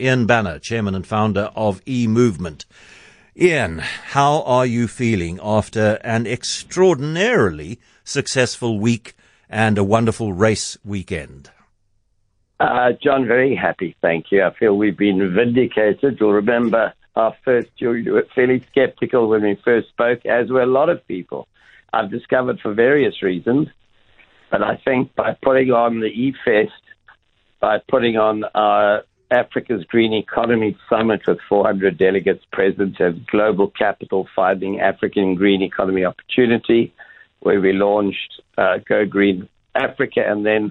Ian Banner, Chairman and founder of E Movement. Ian, how are you feeling after an extraordinarily successful week and a wonderful race weekend? Uh, John, very happy, thank you. I feel we've been vindicated. You'll remember our first, you were fairly skeptical when we first spoke, as were a lot of people. I've discovered for various reasons, but I think by putting on the E-Fest, by putting on our Africa's Green Economy Summit with 400 delegates present at Global Capital Finding African Green Economy Opportunity, where we launched uh, Go Green Africa and then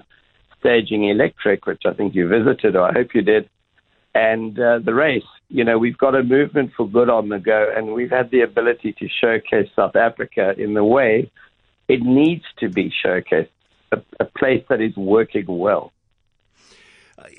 Staging Electric, which I think you visited, or I hope you did, and uh, the race. You know, we've got a movement for good on the go, and we've had the ability to showcase South Africa in the way it needs to be showcased, a, a place that is working well.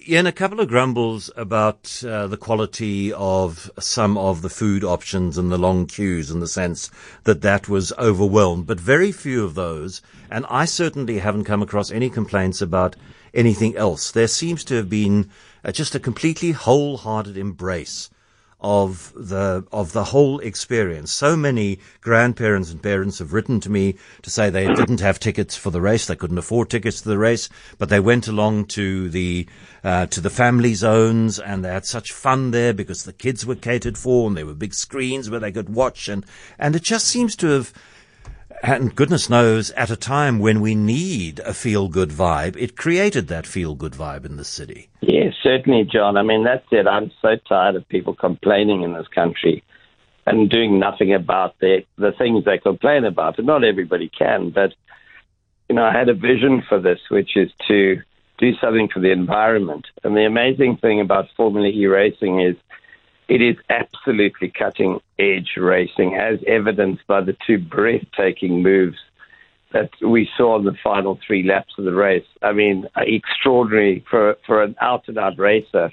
Ian, a couple of grumbles about uh, the quality of some of the food options and the long queues in the sense that that was overwhelmed, but very few of those. And I certainly haven't come across any complaints about anything else. There seems to have been uh, just a completely wholehearted embrace of the of the whole experience. So many grandparents and parents have written to me to say they didn't have tickets for the race, they couldn't afford tickets to the race, but they went along to the uh, to the family zones and they had such fun there because the kids were catered for and there were big screens where they could watch and and it just seems to have and goodness knows, at a time when we need a feel good vibe, it created that feel good vibe in the city. Yes, certainly, John. I mean, that's it. I'm so tired of people complaining in this country and doing nothing about the, the things they complain about. And not everybody can, but, you know, I had a vision for this, which is to do something for the environment. And the amazing thing about Formula E racing is it is absolutely cutting edge racing, as evidenced by the two breathtaking moves that we saw in the final three laps of the race. I mean, uh, extraordinary for for an out and out racer.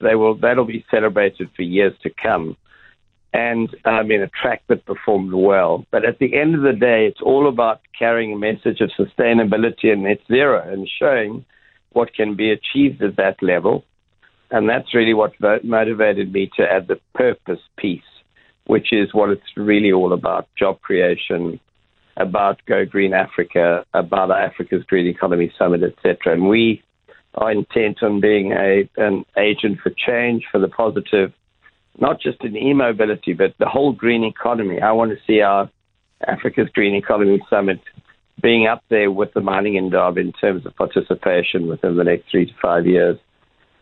They will that'll be celebrated for years to come. And I mean, a track that performed well. But at the end of the day, it's all about carrying a message of sustainability and net zero and showing what can be achieved at that level and that's really what motivated me to add the purpose piece, which is what it's really all about job creation, about Go Green Africa, about Africa's Green Economy Summit, etc. And we are intent on being a, an agent for change, for the positive, not just in e mobility, but the whole green economy. I want to see our Africa's Green Economy Summit being up there with the mining Indaba in terms of participation within the next three to five years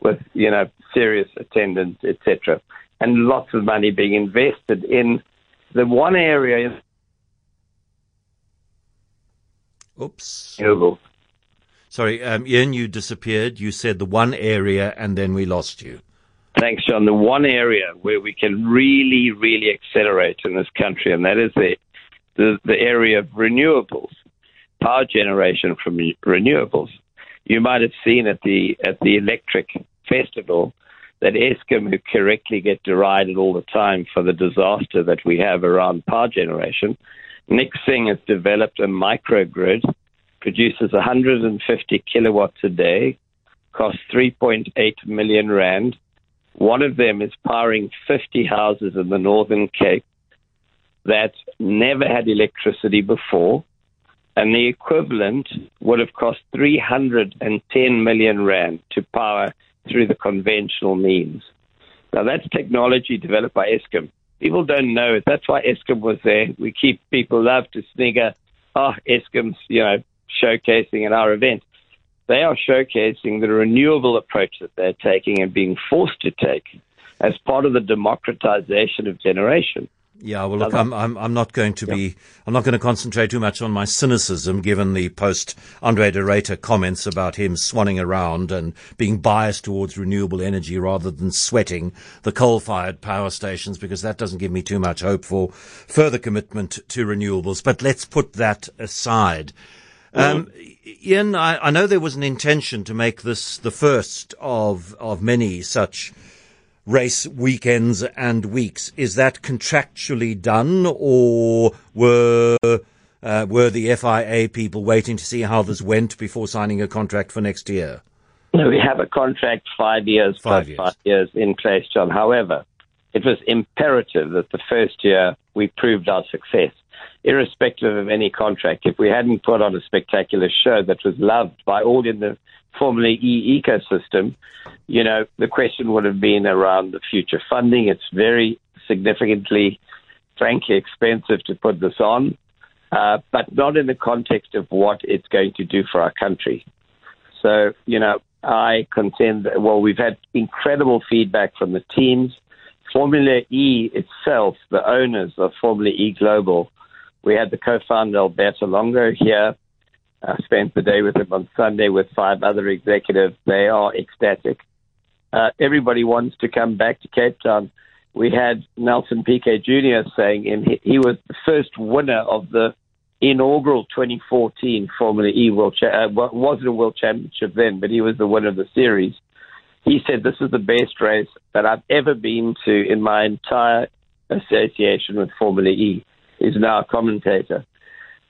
with you know serious attendance, etc., and lots of money being invested in the one area. Oops. Sorry, um, Ian, you disappeared. You said the one area, and then we lost you. Thanks, John. The one area where we can really, really accelerate in this country, and that is the the, the area of renewables, power generation from renewables you might have seen at the at the electric festival that Eskom, who correctly get derided all the time for the disaster that we have around power generation, Nick Singh has developed a microgrid, produces 150 kilowatts a day, costs 3.8 million rand. One of them is powering 50 houses in the Northern Cape that never had electricity before and the equivalent would have cost 310 million rand to power through the conventional means. Now that's technology developed by Eskom. People don't know it. That's why Eskom was there. We keep people love to snigger, oh, Eskom's, you know, showcasing at our event. They are showcasing the renewable approach that they're taking and being forced to take as part of the democratization of generation. Yeah, well, look, I'm, I'm, I'm not going to be, I'm not going to concentrate too much on my cynicism given the post Andre de Ruyter comments about him swanning around and being biased towards renewable energy rather than sweating the coal fired power stations because that doesn't give me too much hope for further commitment to renewables. But let's put that aside. Um, Ian, I, I know there was an intention to make this the first of, of many such race weekends and weeks. Is that contractually done, or were uh, were the FIA people waiting to see how this went before signing a contract for next year? No, We have a contract five years, five years. five years in place, John. However, it was imperative that the first year we proved our success, irrespective of any contract. If we hadn't put on a spectacular show that was loved by all in the Formula E ecosystem, you know, the question would have been around the future funding. It's very significantly, frankly, expensive to put this on, uh, but not in the context of what it's going to do for our country. So, you know, I contend that, well, we've had incredible feedback from the teams. Formula E itself, the owners of Formula E Global, we had the co-founder Alberto Longo here. I spent the day with him on Sunday with five other executives. They are ecstatic. Uh, everybody wants to come back to Cape Town. We had Nelson Piquet Jr. saying in, he, he was the first winner of the inaugural 2014 Formula E World uh, wasn't a World Championship then, but he was the winner of the series. He said this is the best race that I've ever been to in my entire association with Formula E. He's now a commentator.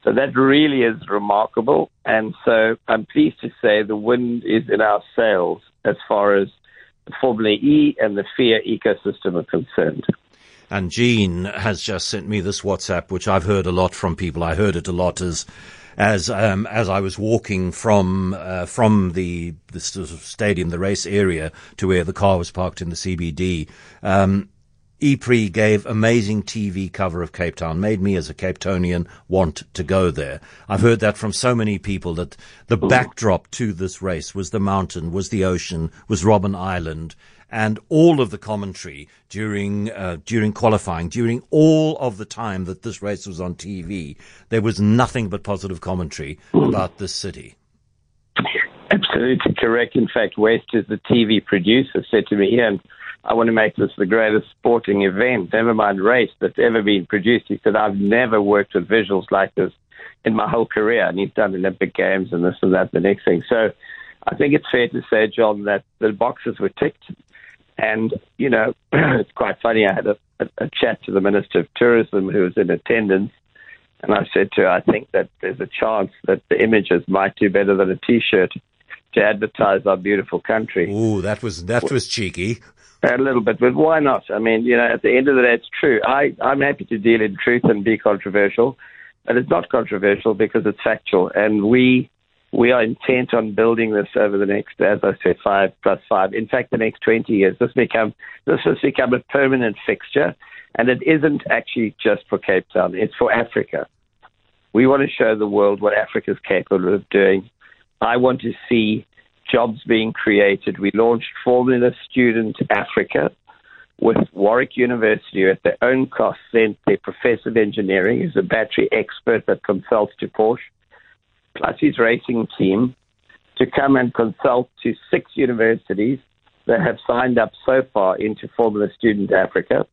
So that really is remarkable. And so I'm pleased to say the wind is in our sails as far as the Formula E and the FIA ecosystem are concerned. And Jean has just sent me this WhatsApp, which I've heard a lot from people. I heard it a lot as as um, as I was walking from uh, from the the stadium, the race area, to where the car was parked in the CBD. Um, E-Prix gave amazing TV cover of Cape Town, made me as a Cape Townian want to go there. I've heard that from so many people that the backdrop to this race was the mountain, was the ocean, was Robben Island, and all of the commentary during uh, during qualifying, during all of the time that this race was on TV, there was nothing but positive commentary about this city. Absolutely correct. In fact, West is the TV producer said to me, Ian, I want to make this the greatest sporting event, never mind race, that's ever been produced. He said, I've never worked with visuals like this in my whole career. And he's done Olympic Games and this and that, the next thing. So I think it's fair to say, John, that the boxes were ticked. And, you know, it's quite funny. I had a, a, a chat to the Minister of Tourism who was in attendance. And I said to her, I think that there's a chance that the images might do better than a T-shirt to advertise our beautiful country. Ooh, that was that was cheeky. A little bit, but why not? I mean, you know, at the end of the day, it's true. I, I'm happy to deal in truth and be controversial, but it's not controversial because it's factual, and we we are intent on building this over the next, as I said, five plus five. In fact, the next 20 years, this become this has become a permanent fixture, and it isn't actually just for Cape Town; it's for Africa. We want to show the world what Africa is capable of doing. I want to see jobs being created. We launched Formula Student Africa with Warwick University at their own cost sent their professor of engineering, who's a battery expert that consults to Porsche, plus his racing team, to come and consult to six universities that have signed up so far into Formula Student Africa.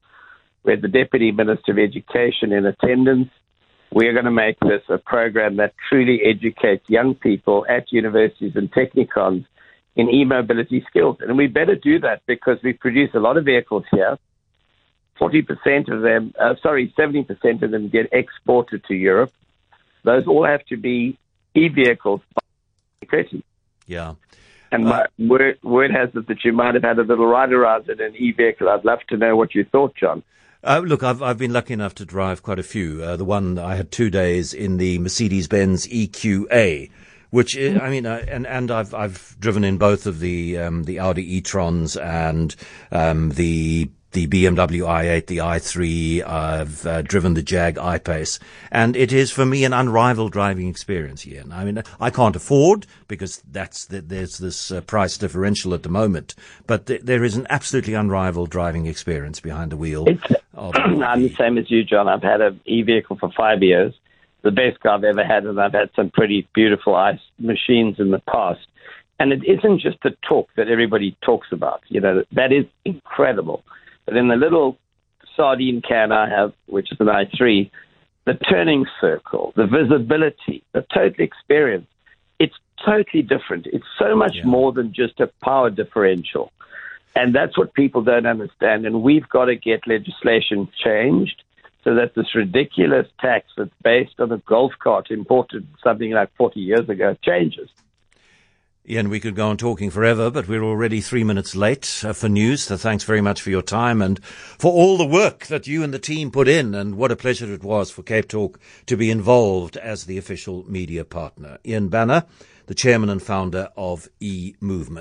We had the Deputy Minister of Education in attendance. We are going to make this a program that truly educates young people at universities and technikons in e-mobility skills. And we better do that because we produce a lot of vehicles here. 40% of them, uh, sorry, 70% of them get exported to Europe. Those all have to be e-vehicles by 2030. Yeah. And my word, word has it that you might have had a little ride around in an e-vehicle. I'd love to know what you thought, John. Uh, look, I've I've been lucky enough to drive quite a few. Uh, the one I had two days in the Mercedes Benz EQA, which is, I mean, uh, and and I've I've driven in both of the um, the Audi e-trons and um, the the BMW i8, the i3. I've uh, driven the Jag I-Pace, and it is for me an unrivaled driving experience. Ian, I mean, I can't afford because that's the, there's this uh, price differential at the moment, but th- there is an absolutely unrivaled driving experience behind the wheel. I'm the same as you, John. I've had an e-vehicle for five years, the best car I've ever had, and I've had some pretty beautiful ice machines in the past. And it isn't just the talk that everybody talks about. You know, that is incredible. But in the little sardine can I have, which is an i3, the turning circle, the visibility, the total experience, it's totally different. It's so much yeah. more than just a power differential. And that's what people don't understand. And we've got to get legislation changed so that this ridiculous tax that's based on a golf cart imported something like 40 years ago changes. Ian, we could go on talking forever, but we're already three minutes late uh, for news. So thanks very much for your time and for all the work that you and the team put in. And what a pleasure it was for Cape Talk to be involved as the official media partner. Ian Banner, the chairman and founder of E Movement.